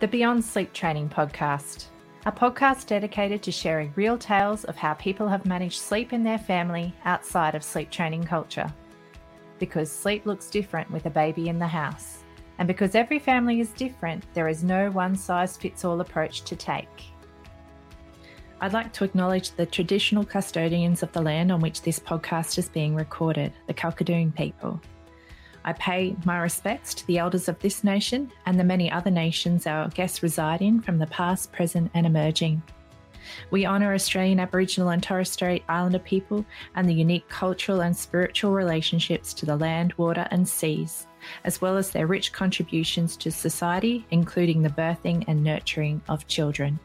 The Beyond Sleep Training Podcast, a podcast dedicated to sharing real tales of how people have managed sleep in their family outside of sleep training culture. Because sleep looks different with a baby in the house. And because every family is different, there is no one size fits all approach to take. I'd like to acknowledge the traditional custodians of the land on which this podcast is being recorded, the Kalkadoon people. I pay my respects to the elders of this nation and the many other nations our guests reside in from the past, present, and emerging. We honour Australian Aboriginal and Torres Strait Islander people and the unique cultural and spiritual relationships to the land, water, and seas, as well as their rich contributions to society, including the birthing and nurturing of children.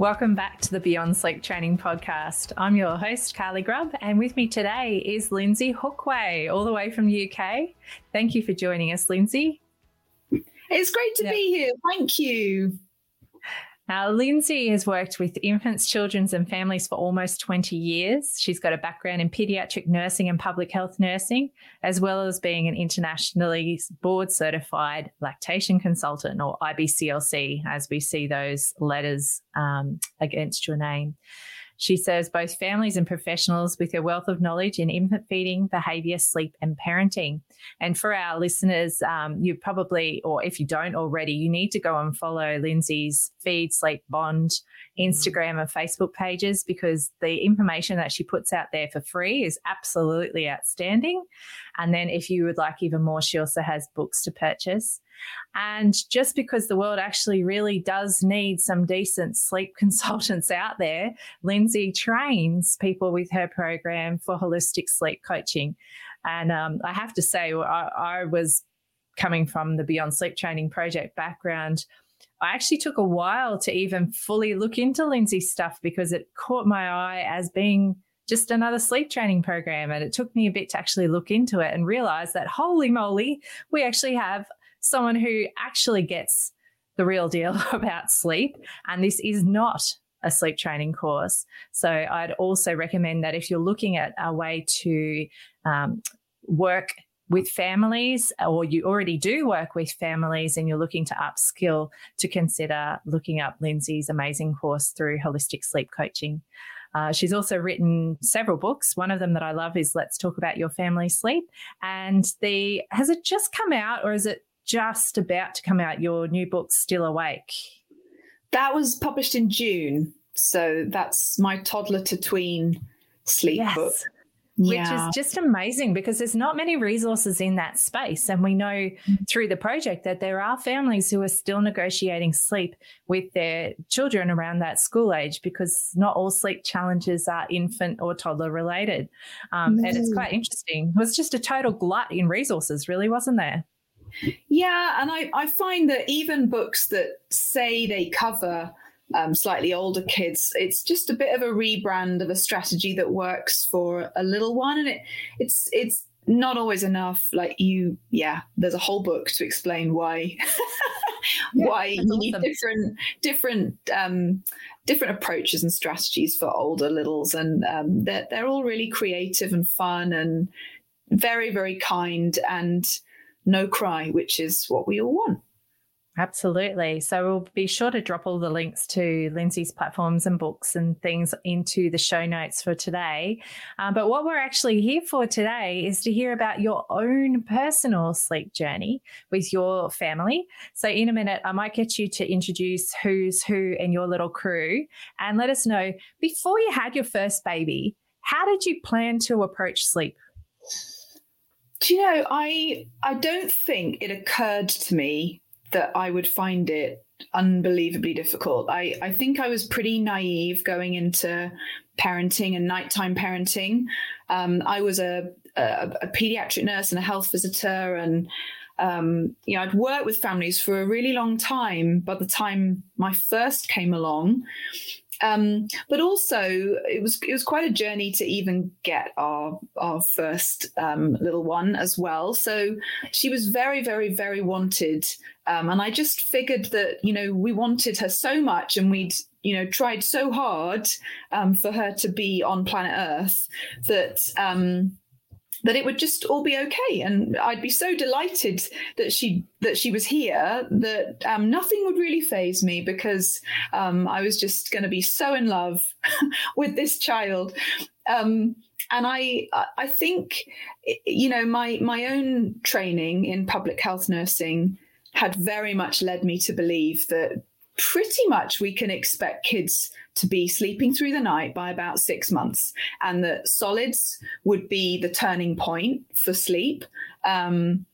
Welcome back to the Beyond Sleep Training Podcast. I'm your host, Carly Grubb, and with me today is Lyndsey Hookway, all the way from the UK. Thank you for joining us, Lyndsey. It's great to Yeah. be here. Thank you. Now, Lyndsey has worked with infants, children's, and families for almost 20 years. She's got a background in pediatric nursing and public health nursing, as well as being an internationally board certified lactation consultant or IBCLC, as we see those letters um, against your name. She serves both families and professionals with her wealth of knowledge in infant feeding, behaviour, sleep, and parenting. And for our listeners, um, you probably, or if you don't already, you need to go and follow Lyndsey's Feed, Sleep, Bond Instagram and Facebook pages because the information that she puts out there for free is absolutely outstanding. And then if you would like even more, she also has books to purchase. And just because the world actually really does need some decent sleep consultants out there, Lyndsey trains people with her program for holistic sleep coaching. And um, I have to say, I, I was coming from the Beyond Sleep Training Project background. I actually took a while to even fully look into Lyndsey's stuff because it caught my eye as being just another sleep training program. And it took me a bit to actually look into it and realize that, holy moly, we actually have someone who actually gets the real deal about sleep. And this is not a sleep training course. So I'd also recommend that if you're looking at a way to um, work with families, or you already do work with families and you're looking to upskill, to consider looking up Lyndsey's amazing course through holistic sleep coaching. Uh, she's also written several books. One of them that I love is Let's Talk About Your Family Sleep. And the has it just come out or is it just about to come out? Your new book, Still Awake. That was published in June. So that's my toddler to tween sleep book. which is just amazing because there's not many resources in that space. And we know through the project that there are families who are still negotiating sleep with their children around that school age because not all sleep challenges are infant or toddler related. Um, mm. And it's quite interesting. It was just a total glut in resources, really, wasn't there? Yeah. And I, I find that even books that say they cover um, slightly older kids. It's just a bit of a rebrand of a strategy that works for a little one, and it it's it's not always enough. Like you, yeah, there's a whole book to explain why yeah, why you awesome. need different different um, different approaches and strategies for older littles, and um, they're they're all really creative and fun and very very kind and no cry, which is what we all want. Absolutely. So we'll be sure to drop all the links to Lyndsey's platforms and books and things into the show notes for today. Um, but what we're actually here for today is to hear about your own personal sleep journey with your family. So in a minute, I might get you to introduce who's who in your little crew and let us know before you had your first baby, how did you plan to approach sleep? Do you know, I I don't think it occurred to me that I would find it unbelievably difficult. I, I think I was pretty naive going into parenting and nighttime parenting. Um, I was a, a, a, pediatric nurse and a health visitor, and um, you know I'd worked with families for a really long time. By the time my first came along, um, but also, it was it was quite a journey to even get our our first um, little one as well. So she was very, very, very wanted, um, and I just figured that you know we wanted her so much, and we'd you know tried so hard um, for her to be on planet Earth that um, that it would just all be okay. And i'd be so delighted that she that she was here that um, nothing would really phase me because um, i was just going to be so in love with this child. Um, and I, I think, you know, my my own training in public health nursing had very much led me to believe that pretty much we can expect kids to be sleeping through the night by about six months, and that solids would be the turning point for sleep. Um,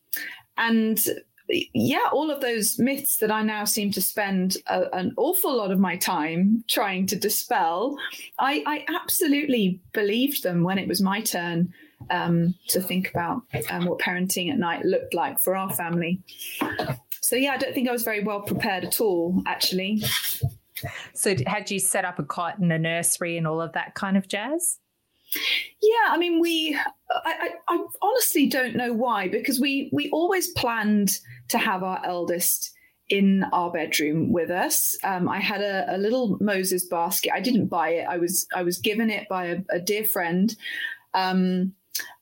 and yeah, all of those myths that I now seem to spend a, an awful lot of my time trying to dispel, I, I absolutely believed them when it was my turn um, to think about um, what parenting at night looked like for our family. So, yeah, I don't think I was very well prepared at all, actually. So, had you set up a cot and a nursery and all of that kind of jazz? Yeah, I mean, we. I, I, I, honestly don't know why, because we we always planned to have our eldest in our bedroom with us. Um, I had a, a, little Moses basket. I didn't buy it. I was I was given it by a, a dear friend. Um,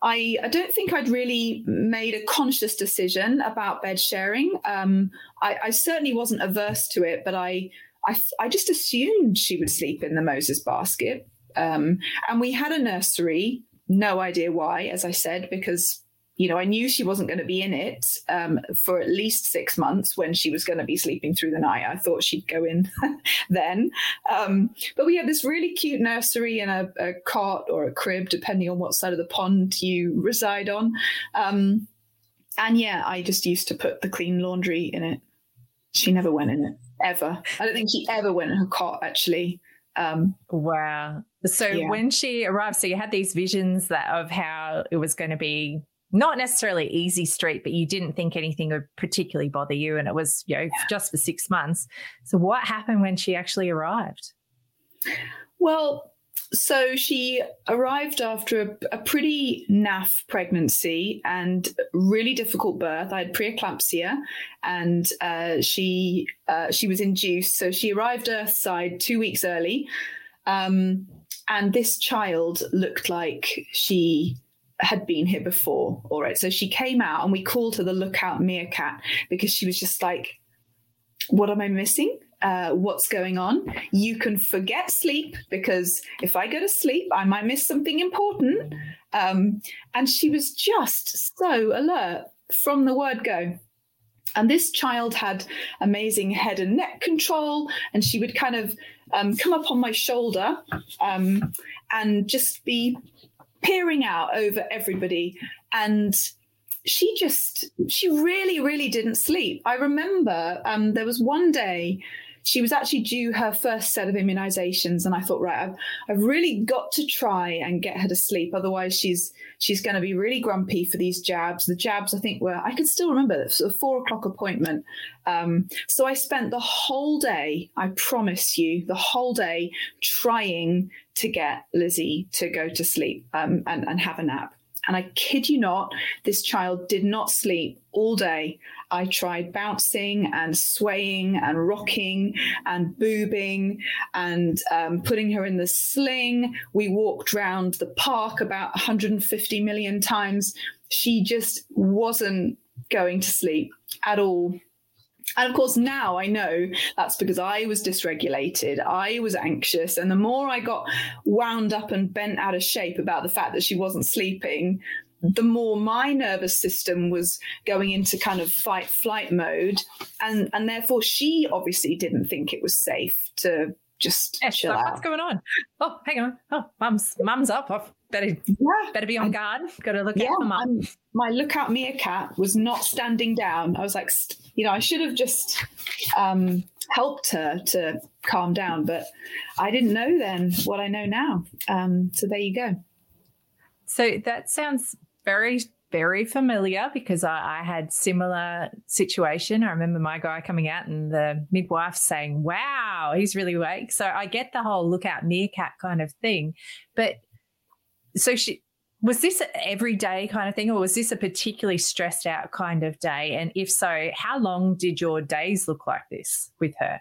I, I, don't think I'd really made a conscious decision about bed sharing. Um, I, I, certainly wasn't averse to it, but I I, I just assumed she would sleep in the Moses basket. Um, and we had a nursery, no idea why, as I said, because you know, I knew she wasn't going to be in it um, for at least six months when she was going to be sleeping through the night. I thought she'd go in then. Um, but we had this really cute nursery and a, a, cot or a crib, depending on what side of the pond you reside on. Um, and yeah, I just used to put the clean laundry in it. She never went in it ever. I don't think she ever went in her cot actually. Um, wow. So yeah. when she arrived, so you had these visions that of how it was going to be not necessarily easy street, but you didn't think anything would particularly bother you, and it was you know yeah. just for six months. So what happened when she actually arrived? Well, so she arrived after a, a, pretty naff pregnancy and really difficult birth. I had preeclampsia, and uh, she uh, she was induced. So she arrived Earthside two weeks early, um, and this child looked like she had been here before. All right, so she came out, and we called her the lookout meerkat because she was just like, "What am I missing?" uh, what's going on. You can forget sleep because if I go to sleep, I might miss something important. Um, and she was just so alert from the word go. And this child had amazing head and neck control, and she would kind of um, come up on my shoulder um, and just be peering out over everybody. And she just, she really, really didn't sleep. I remember um, there was one day she was actually due her first set of immunizations and i thought right I've, I've really got to try and get her to sleep otherwise she's she's going to be really grumpy for these jabs. The jabs i think were i can still remember a four o'clock appointment. Um, so i spent the whole day i promise you the whole day trying to get lizzie to go to sleep um, and, and have a nap and I kid you not, this child did not sleep all day. I tried bouncing and swaying and rocking and boobing and um, putting her in the sling. We walked round the park about 150 million times. She just wasn't going to sleep at all. And of course, now I know that's because I was dysregulated. I was anxious. And the more I got wound up and bent out of shape about the fact that she wasn't sleeping, the more my nervous system was going into kind of fight flight mode. And, and therefore, she obviously didn't think it was safe to just yeah, chill out. What's going on? Oh, hang on. Oh, mum's mum's up. I've better yeah. better be on guard. Got to look yeah, out for mum. My lookout meerkat was not standing down. I was like, you know, I should have just um, helped her to calm down, but I didn't know then what I know now. Um, so there you go. So that sounds very very familiar because I, I, had similar situation. I remember my guy coming out and the midwife saying, "Wow, he's really awake." So I get the whole lookout meerkat kind of thing, but so she was this everyday kind of thing, or was this a particularly stressed out kind of day? And if so, how long did your days look like this with her?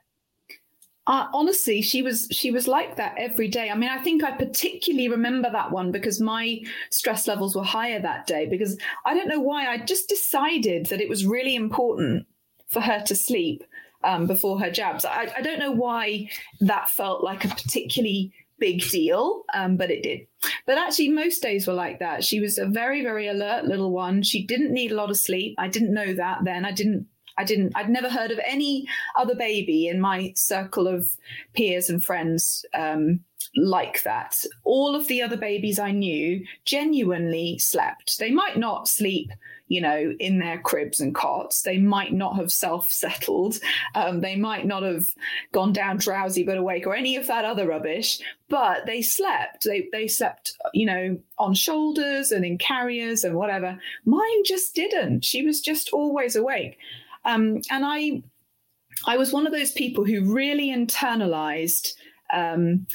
Uh, honestly, she was she was like that every day. I mean, I think I particularly remember that one because my stress levels were higher that day. Because I don't know why, I just decided that it was really important for her to sleep um, before her jabs. I, I, don't know why that felt like a particularly big deal, um, but it did. But actually, most days were like that. She was a very, very alert little one. She didn't need a lot of sleep. I didn't know that then. I didn't I didn't, I'd never heard of any other baby in my circle of peers and friends um, like that. All of the other babies I knew genuinely slept. They might not sleep, you know, in their cribs and cots. They might not have self settled. Um, they might not have gone down drowsy but awake or any of that other rubbish, but they slept. They, they slept, you know, on shoulders and in carriers and whatever. Mine just didn't. She was just always awake. Um, and I, I was one of those people who really internalized um,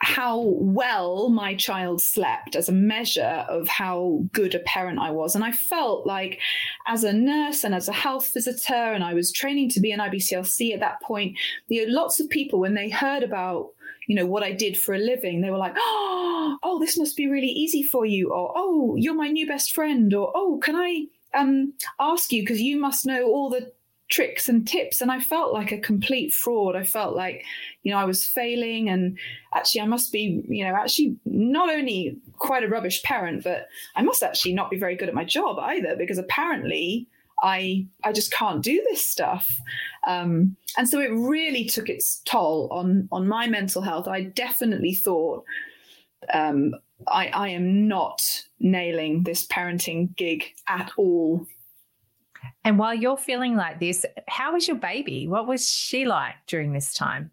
how well my child slept as a measure of how good a parent I was. And I felt like, as a nurse and as a health visitor, and I was training to be an IBCLC at that point, you know, lots of people, when they heard about you know what I did for a living, they were like, "Oh, oh, this must be really easy for you," or "Oh, you're my new best friend," or "Oh, can I um, ask you because you must know all the tricks and tips and i felt like a complete fraud. I felt like you know i was failing and actually i must be you know actually not only quite a rubbish parent but i must actually not be very good at my job either because apparently i i just can't do this stuff. Um, and so it really took its toll on on my mental health. I definitely thought um, I, I am not nailing this parenting gig at all and while you're feeling like this, how was your baby? What was she like during this time?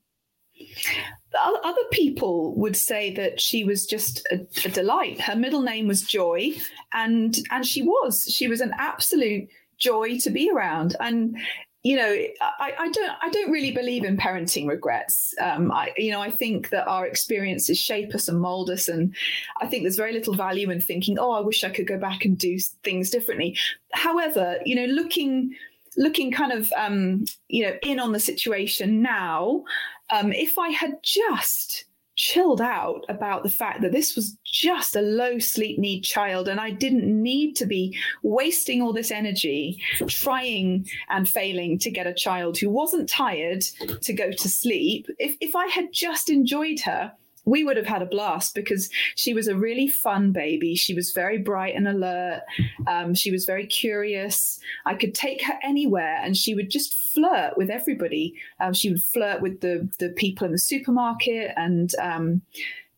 Other people would say that she was just a, a delight. Her middle name was Joy, and and she was. She was an absolute joy to be around. And you know, I, I, don't, I don't really believe in parenting regrets. Um, I, you know, I think that our experiences shape us and mold us, and I think there's very little value in thinking, oh, I wish I could go back and do things differently. However, you know, looking, looking kind of, um, you know, in on the situation now, um, if I had just chilled out about the fact that this was just a low sleep need child and I didn't need to be wasting all this energy trying and failing to get a child who wasn't tired to go to sleep. If, if I had just enjoyed her, we would have had a blast because she was a really fun baby. She was very bright and alert. Um, she was very curious. I could take her anywhere and she would just flirt with everybody. Um, she would flirt with the, the people in the supermarket and, um,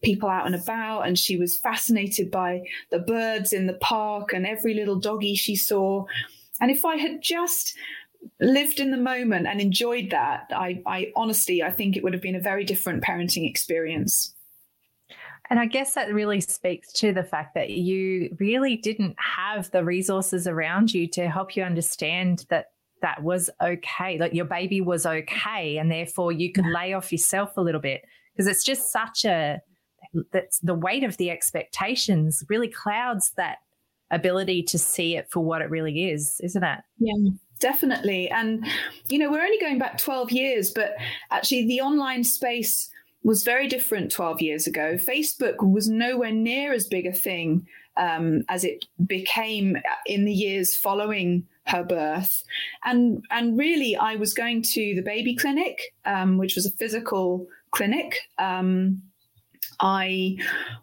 people out and about, and she was fascinated by the birds in the park and every little doggy she saw. And if I had just lived in the moment and enjoyed that, I, I honestly, I think it would have been a very different parenting experience. And I guess that really speaks to the fact that you really didn't have the resources around you to help you understand that that was okay. Like your baby was okay. And therefore you could lay off yourself a little bit because it's just such a, that's the weight of the expectations really clouds that ability to see it for what it really is, isn't it? Yeah. Definitely. And, you know, we're only going back 12 years, but actually the online space was very different 12 years ago. Facebook was nowhere near as big a thing um, as it became in the years following her birth. And, and really, I was going to the baby clinic, um, which was a physical clinic. Um, I,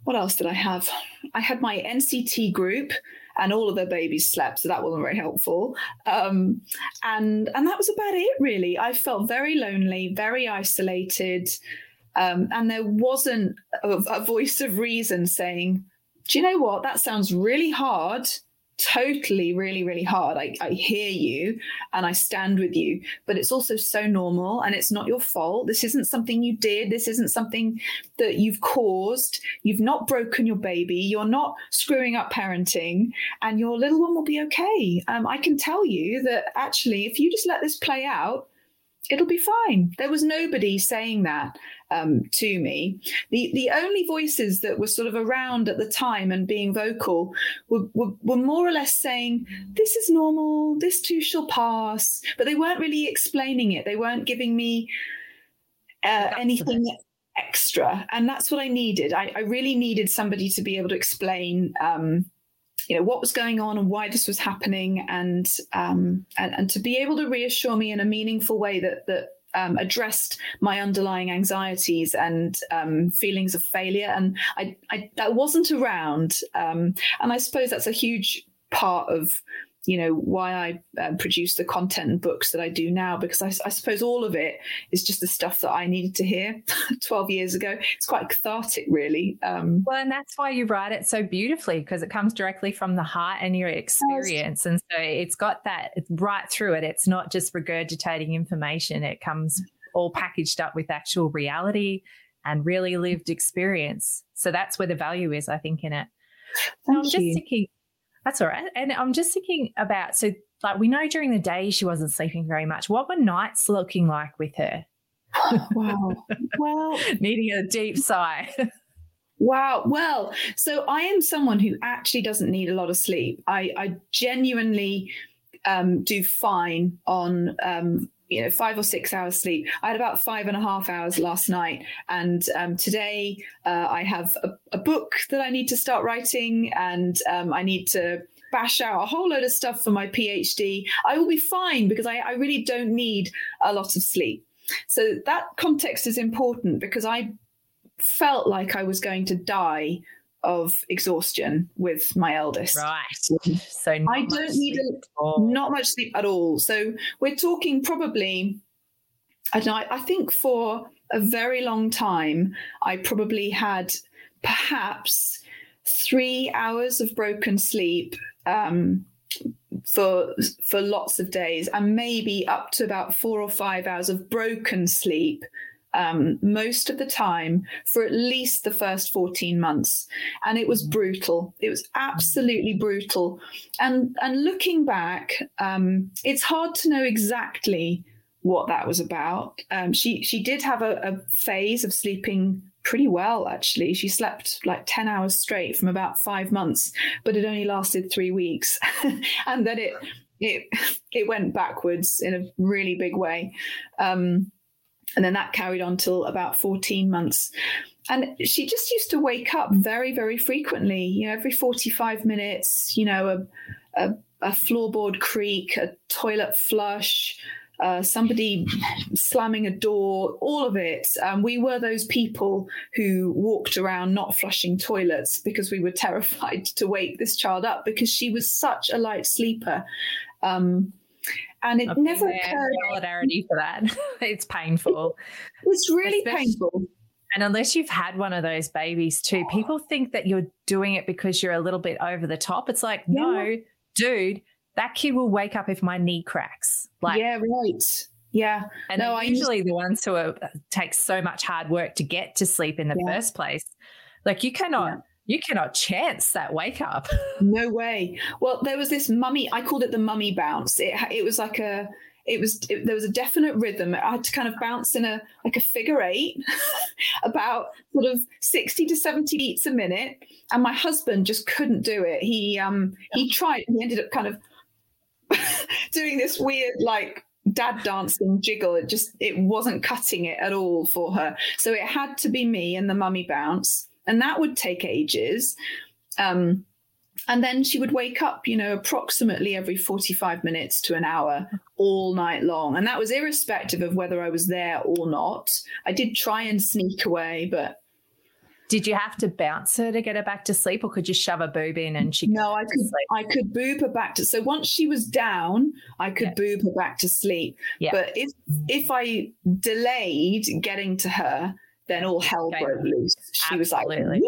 what else did I have? I had my NCT group and all of their babies slept, so that wasn't very helpful. Um, and and that was about it, really. I felt very lonely, very isolated, um, and there wasn't a, a voice of reason saying, "Do you know what? That sounds really hard." totally really really hard. I, I hear you and i stand with you but it's also so normal and it's not your fault. This isn't something you did. This isn't something that you've caused. You've not broken your baby. You're not screwing up parenting and your little one will be okay. Um, i can tell you that actually if you just let this play out it'll be fine. There was nobody saying that um, to me. The the only voices that were sort of around at the time and being vocal were, were, were more or less saying, "This is normal. This too shall pass," but they weren't really explaining it. They weren't giving me uh, anything extra, and that's what I needed. I, I, really needed somebody to be able to explain. Um, you know what was going on and why this was happening and um, and, and to be able to reassure me in a meaningful way that that um, addressed my underlying anxieties and um, feelings of failure. And I, I that wasn't around. Um, and I suppose that's a huge part of you know why I uh, produce the content and books that I do now because I, I, suppose all of it is just the stuff that I needed to hear 12 years ago. It's quite cathartic, really. Um, well, and that's why you write it so beautifully because it comes directly from the heart and your experience, and so it's got that it's right through it. It's not just regurgitating information; it comes all packaged up with actual reality and really lived experience. So that's where the value is, I think, in it. Thank I'm just you. thinking that's all right. And I'm just thinking about so like we know during the day she wasn't sleeping very much. What were nights looking like with her? wow. Well, needing a deep sigh. Wow. Well, so I am someone who actually doesn't need a lot of sleep. I, I genuinely um, do fine on um, you know five or six hours sleep. I had about five and a half hours last night. And um, today uh, i have a, a, book that i need to start writing and um, i need to bash out a whole load of stuff for my phd i will be fine because I, I really don't need a lot of sleep. So that context is important because i felt like i was going to die of exhaustion with my eldest. Right. So I don't need a, not much sleep at all. So we're talking probably, I don't know, I think for a very long time, I probably had perhaps three hours of broken sleep um, for for lots of days, and maybe up to about four or five hours of broken sleep um, most of the time for at least the first 14 months. And it was brutal. It was absolutely brutal. And, and looking back, um, it's hard to know exactly what that was about. Um, she, she did have a, a phase of sleeping pretty well actually she slept like 10 hours straight from about five months but it only lasted three weeks and then it it it went backwards in a really big way um, and then that carried on till about 14 months. And she just used to wake up very, very frequently, you know, every 45 minutes, you know, a, a, a floorboard creak, a toilet flush, uh, somebody slamming a door, all of it. Um, we were those people who walked around not flushing toilets because we were terrified to wake this child up because she was such a light sleeper. Um, and it never occurred. Solidarity for that. it's painful. It's really Especially, painful. And unless you've had one of those babies too, people think that you're doing it because you're a little bit over the top. It's like, yeah. no, dude, that kid will wake up if my knee cracks. Like, yeah, right. Yeah. And no, usually the ones who are, uh, take so much hard work to get to sleep in the yeah. first place. Like you cannot. Yeah. You cannot chance that wake up. no way. Well, there was this mummy. I called it the mummy bounce. It it was like a it was it, there was a definite rhythm. I had to kind of bounce in a like a figure eight, about sort of sixty to seventy beats a minute, and my husband just couldn't do it. He um he tried. He ended up kind of doing this weird like dad dancing jiggle. It just it wasn't cutting it at all for her. So it had to be me and the mummy bounce, and that would take ages. Um, and then she would wake up, you know, approximately every 45 minutes to an hour all night long. And that was irrespective of whether I was there or not. I did try and sneak away, but. Did you have to bounce her to get her back to sleep, or could you shove a boob in and she? No, I could. I could boob her back to. So once she was down, I could yeah. boob her back to sleep. Yeah. But if if I delayed getting to her, then all hell okay. broke loose. She Absolutely. was like,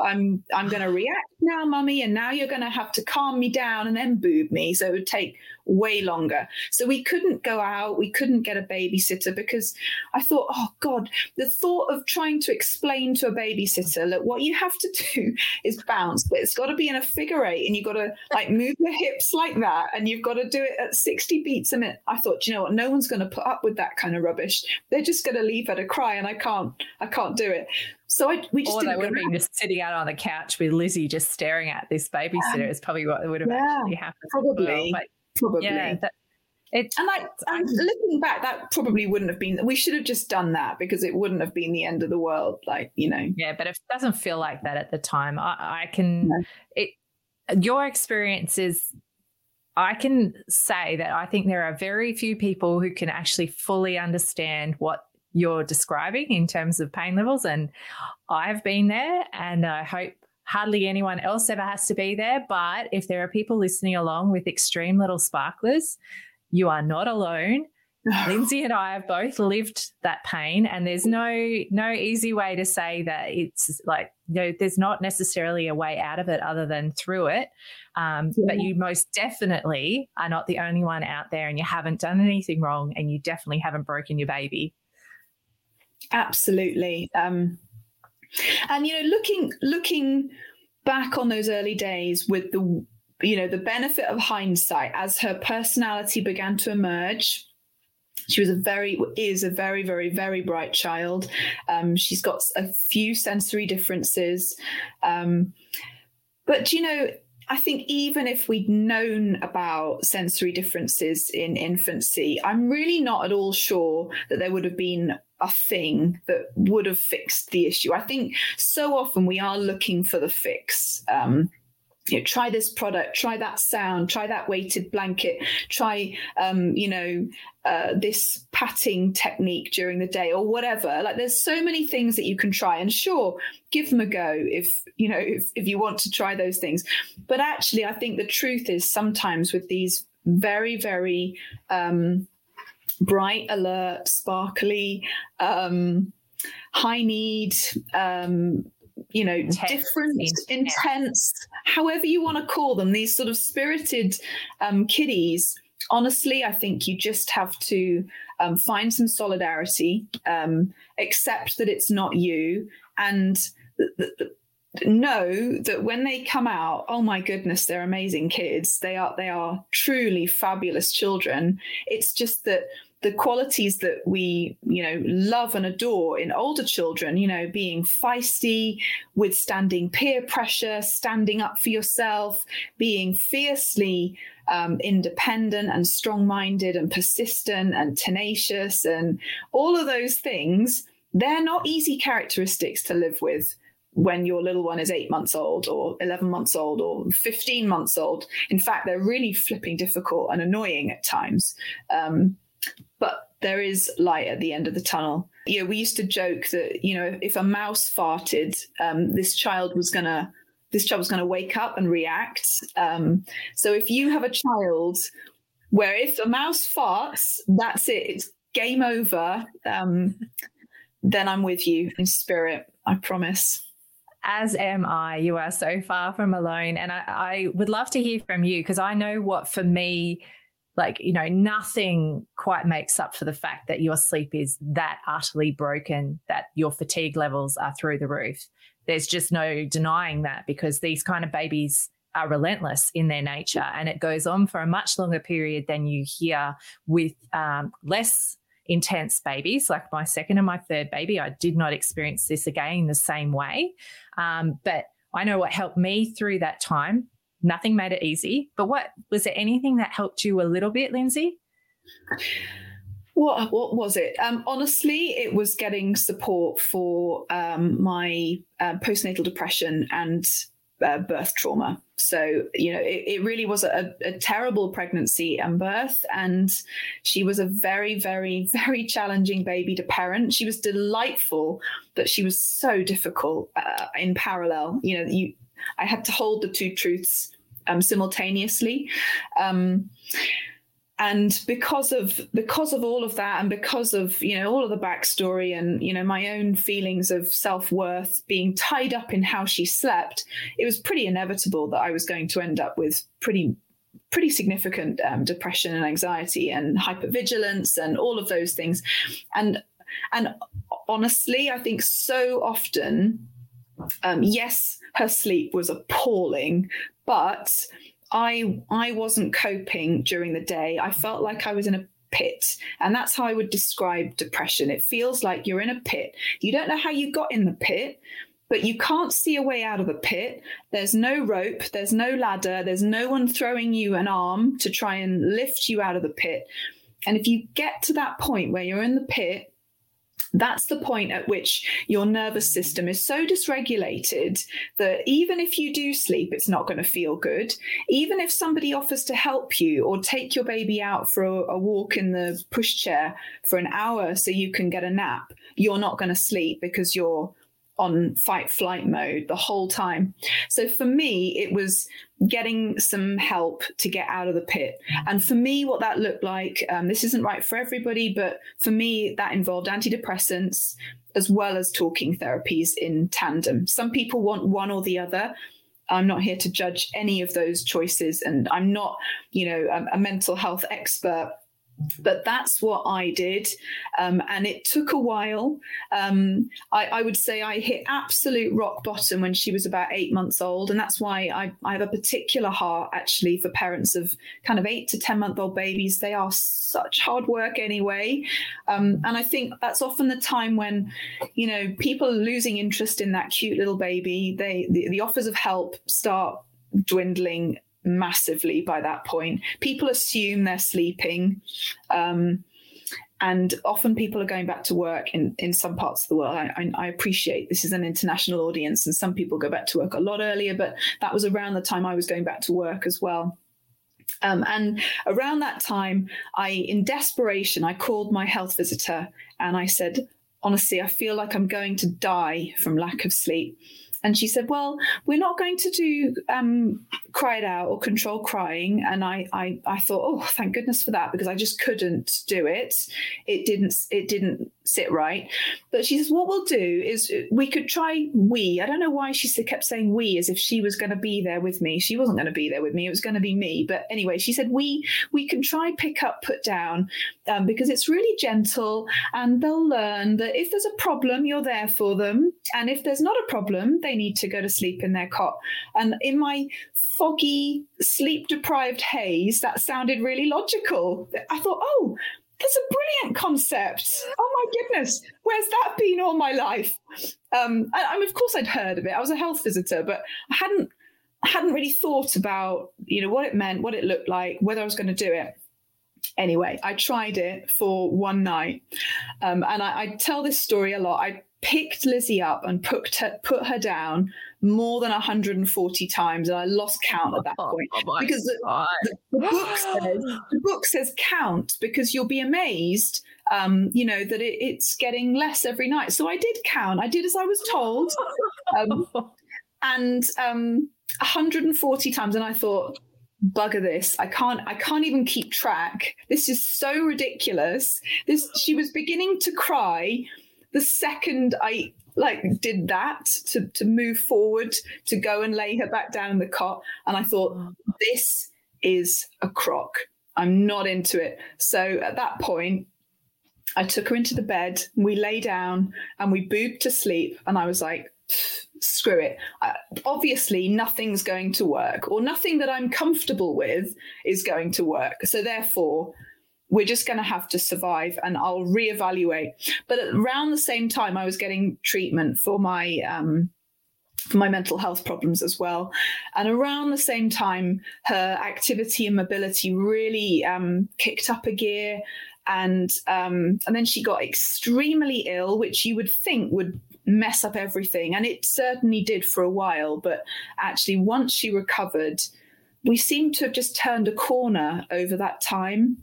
I'm I'm gonna react now, mummy, and now you're gonna have to calm me down and then boob me. So it would take way longer. So we couldn't go out, we couldn't get a babysitter because I thought, oh God, the thought of trying to explain to a babysitter, look, what you have to do is bounce, but it's got to be in a figure eight and you've got to like move your hips like that and you've got to do it at 60 beats a minute. I thought, you know what, no one's going to put up with that kind of rubbish. They're just going to leave her to cry and I can't, I can't do it. So I, we just or they would have been just sitting out on the couch with Lizzie just staring at this babysitter. Um, is probably what would have yeah, actually happened. Probably. But probably. Yeah, that, it, and like and looking back, that probably wouldn't have been. We should have just done that because it wouldn't have been the end of the world. Like you know. Yeah, but it doesn't feel like that at the time. I, I can. No. It. Your experience is. I can say that I think there are very few people who can actually fully understand what you're describing in terms of pain levels, and I've been there, and I hope hardly anyone else ever has to be there. But if there are people listening along with extreme little sparklers, you are not alone. Lyndsey and I have both lived that pain, and there's no no easy way to say that it's like you know, there's not necessarily a way out of it other than through it. Um, yeah. But you most definitely are not the only one out there, and you haven't done anything wrong, and you definitely haven't broken your baby. Absolutely. Um, and you know, looking looking back on those early days with the you know the benefit of hindsight as her personality began to emerge she was a very is a very very very bright child um, she's got a few sensory differences um, but you know I think even if we'd known about sensory differences in infancy, I'm really not at all sure that there would have been a thing that would have fixed the issue. I think so often we are looking for the fix. Um, you know, try this product, try that sound, try that weighted blanket, try, um, you know, uh, this patting technique during the day or whatever. Like there's so many things that you can try and sure, give them a go if, you know, if, if you want to try those things. But actually, I think the truth is sometimes with these very, very, um, bright, alert, sparkly, um, high need, um, you know, intense, different, intense. intense, however you want to call them, these sort of spirited um, kiddies. Honestly, I think you just have to um, find some solidarity, um, accept that it's not you, and th- th- know that when they come out, oh my goodness, they're amazing kids. They are they are truly fabulous children. It's just that the qualities that we, you know, love and adore in older children, you know, being feisty, withstanding peer pressure, standing up for yourself, being fiercely um, independent and strong minded and persistent and tenacious and all of those things, they're not easy characteristics to live with when your little one is eight months old or 11 months old or 15 months old. In fact, they're really flipping difficult and annoying at times. Um, but there is light at the end of the tunnel. You know, we used to joke that you know if a mouse farted, um, this child was gonna this child was gonna wake up and react. Um, so if you have a child where if a mouse farts, that's it. It's game over. Um, then I'm with you in spirit. I promise. As am I. You are so far from alone. And I, I would love to hear from you because I know what for me, like, you know, nothing quite makes up for the fact that your sleep is that utterly broken, that your fatigue levels are through the roof. There's just no denying that because these kind of babies are relentless in their nature and it goes on for a much longer period than you hear with um, less intense babies, like my second and my third baby. I did not experience this again the same way. Um, but I know what helped me through that time. Nothing made it easy. But what was there anything that helped you a little bit, Lyndsey? What, what was it? Um, honestly, it was getting support for um, my uh, postnatal depression and uh, birth trauma. So, you know, it, it really was a, a, terrible pregnancy and birth. And she was a very, very, very challenging baby to parent. She was delightful, but she was so difficult uh, in parallel. You know, you, I had to hold the two truths um, simultaneously. Um, and because of because of all of that and because of you know all of the backstory and you know my own feelings of self-worth being tied up in how she slept it was pretty inevitable that i was going to end up with pretty pretty significant um, depression and anxiety and hypervigilance and all of those things and and honestly i think so often um, yes her sleep was appalling but I I wasn't coping during the day. I felt like I was in a pit. And that's how I would describe depression. It feels like you're in a pit. You don't know how you got in the pit, but you can't see a way out of the pit. There's no rope, there's no ladder, there's no one throwing you an arm to try and lift you out of the pit. And if you get to that point where you're in the pit, that's the point at which your nervous system is so dysregulated that even if you do sleep, it's not going to feel good. Even if somebody offers to help you or take your baby out for a, a walk in the pushchair for an hour so you can get a nap, you're not going to sleep because you're on fight flight mode the whole time. So for me, it was getting some help to get out of the pit. And for me, what that looked like, um, this isn't right for everybody, but for me, that involved antidepressants as well as talking therapies in tandem. Some people want one or the other. I'm not here to judge any of those choices, and I'm not, you know, a, a mental health expert but that's what I did. Um, and it took a while. Um, I, I, would say I hit absolute rock bottom when she was about eight months old. And that's why I, I have a particular heart actually for parents of kind of eight to 10 month old babies. They are such hard work anyway. Um, and I think that's often the time when, you know, people are losing interest in that cute little baby. They, the, the offers of help start dwindling massively by that point. People assume they're sleeping. Um, and often people are going back to work in, in some parts of the world. I, I, appreciate this is an international audience, and some people go back to work a lot earlier, but that was around the time I was going back to work as well. Um, and around that time, I, in desperation, I called my health visitor and I said, honestly, I feel like I'm going to die from lack of sleep. And she said, "Well, we're not going to do um, cry it out or control crying." And I, I, I thought, "Oh, thank goodness for that," because I just couldn't do it. It didn't, it didn't sit right. But she says, "What we'll do is we could try we." I don't know why she kept saying we as if she was going to be there with me. She wasn't going to be there with me. It was going to be me. But anyway, she said, "We, we can try pick up, put down, um, because it's really gentle, and they'll learn that if there's a problem, you're there for them, and if there's not a problem, they they need to go to sleep in their cot. And in my foggy, sleep deprived haze, that sounded really logical. I thought, oh, that's a brilliant concept. Oh my goodness, where's that been all my life? Um, of course, I'd heard of it. I was a health visitor, but I hadn't hadn't really thought about you know what it meant, what it looked like, whether I was going to do it. Anyway, I tried it for one night, um, and I, I, tell this story a lot. I picked Lizzie up and put put her down more than 140 times and I lost count at that oh, point. oh because the, the, the, book says, the book says count because you'll be amazed um, you know that it, it's getting less every night. So I did count. I did as I was told. Um, and um, 140 times and I thought bugger this. I can't i can't even keep track. This is so ridiculous. This she was beginning to cry the second I like did that to to move forward to go and lay her back down in the cot, and I thought mm. this is a crock. I'm not into it. So at that point, I took her into the bed. We lay down and we booped to sleep, and I was like, screw it. Obviously, nothing's going to work, or nothing that I'm comfortable with is going to work. So, therefore, we're just going to have to survive and I'll reevaluate. But around the same time, I was getting treatment for my. Um, for my mental health problems as well. And around the same time, her activity and mobility really um, kicked up a gear. And um, and then she got extremely ill, which you would think would mess up everything. And it certainly did for a while. But actually, once she recovered, we seemed to have just turned a corner over that time.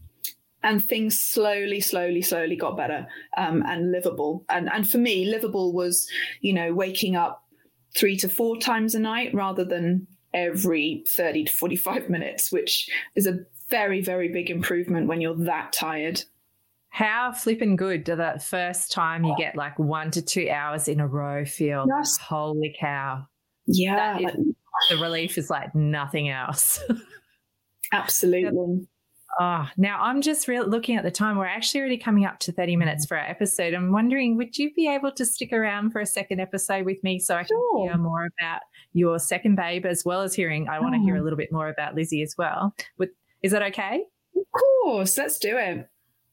And things slowly, slowly, slowly got better um, and livable. And and for me, livable was, you know, waking up three to four times a night rather than every 30 to 45 minutes, which is a very, very big improvement when you're that tired. How flipping good do that first time you get like one to two hours in a row feel? Yes. Holy cow. Yeah. Is, the relief is like nothing else. Absolutely. Oh, now I'm just re- looking at the time. We're actually already coming up to 30 minutes for our episode. I'm wondering, would you be able to stick around for a second episode with me so I can sure. hear more about your second babe as well as hearing? I want to hear a little bit more about Lizzie as well. With, is that okay? Of course, let's do it.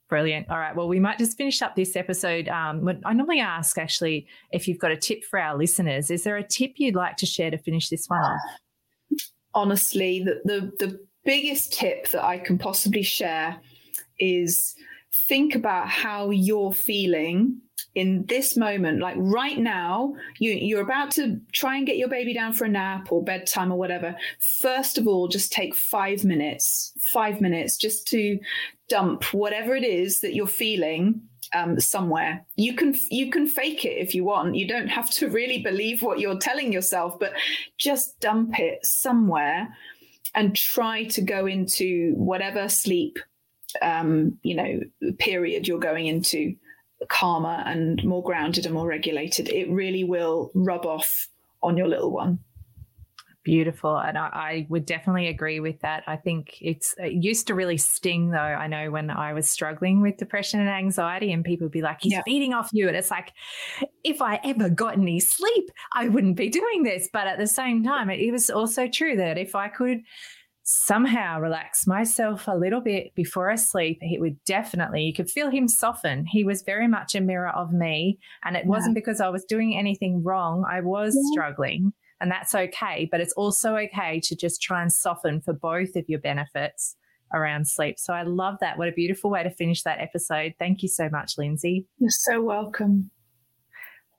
Brilliant. All right. Well, we might just finish up this episode. Um, I normally ask actually if you've got a tip for our listeners. Is there a tip you'd like to share to finish this one off? Honestly, the, the, the biggest tip that I can possibly share is think about how you're feeling in this moment. Like right now you you're about to try and get your baby down for a nap or bedtime or whatever. First of all just take 5 minutes 5 minutes just to dump whatever it is that you're feeling um, somewhere. You can you can fake it if you want. You don't have to really believe what you're telling yourself but just dump it somewhere and try to go into whatever sleep um, you know period you're going into calmer and more grounded and more regulated it really will rub off on your little one Beautiful. And I, I, would definitely agree with that. I think it's, it used to really sting, though. I know when I was struggling with depression and anxiety, and people would be like, he's yeah. feeding off you. And it's like, if I ever got any sleep, I wouldn't be doing this. But at the same time, it, it was also true that if I could somehow relax myself a little bit before I sleep, he would definitely, you could feel him soften. He was very much a mirror of me. And it yeah. wasn't because I was doing anything wrong, I was yeah. struggling and that's okay. But it's also okay to just try and soften for both of your benefits around sleep. So I love that. What a beautiful way to finish that episode. Thank you so much, Lyndsey. You're so welcome.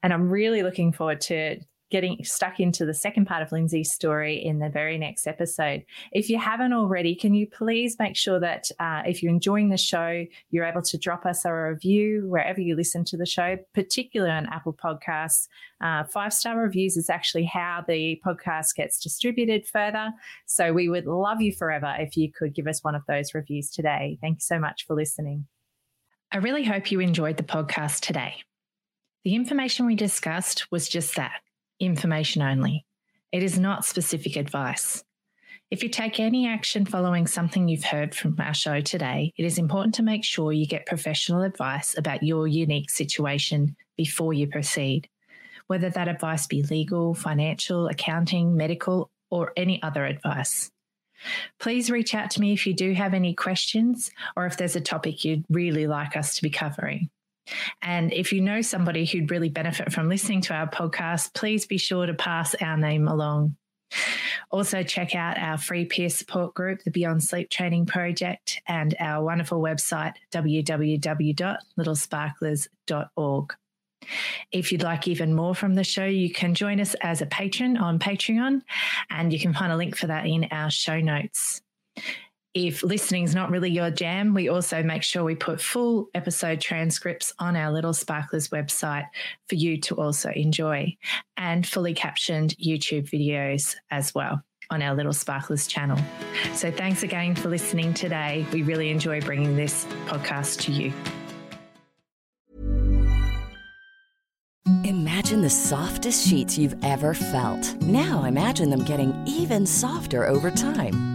And I'm really looking forward to getting stuck into the second part of Lyndsey's story in the very next episode. If you haven't already, can you please make sure that uh, if you're enjoying the show, you're able to drop us a review wherever you listen to the show, particularly on Apple Podcasts. Uh, five star reviews is actually how the podcast gets distributed further. So we would love you forever if you could give us one of those reviews today. Thank you so much for listening. I really hope you enjoyed the podcast today. The information we discussed was just that information only. It is not specific advice. If you take any action following something you've heard from our show today, it is important to make sure you get professional advice about your unique situation before you proceed, whether that advice be legal, financial, accounting, medical, or any other advice. Please reach out to me if you do have any questions or if there's a topic you'd really like us to be covering. And if you know somebody who'd really benefit from listening to our podcast, please be sure to pass our name along. Also, check out our free peer support group, the Beyond Sleep Training Project, and our wonderful website, www.littlesparklers.org. If you'd like even more from the show, you can join us as a patron on Patreon, and you can find a link for that in our show notes if listening is not really your jam, we also make sure we put full episode transcripts on our Little Sparklers website for you to also enjoy and fully captioned YouTube videos as well on our Little Sparklers channel. So thanks again for listening today. We really enjoy bringing this podcast to you. Imagine the softest sheets you've ever felt. Now imagine them getting even softer over time.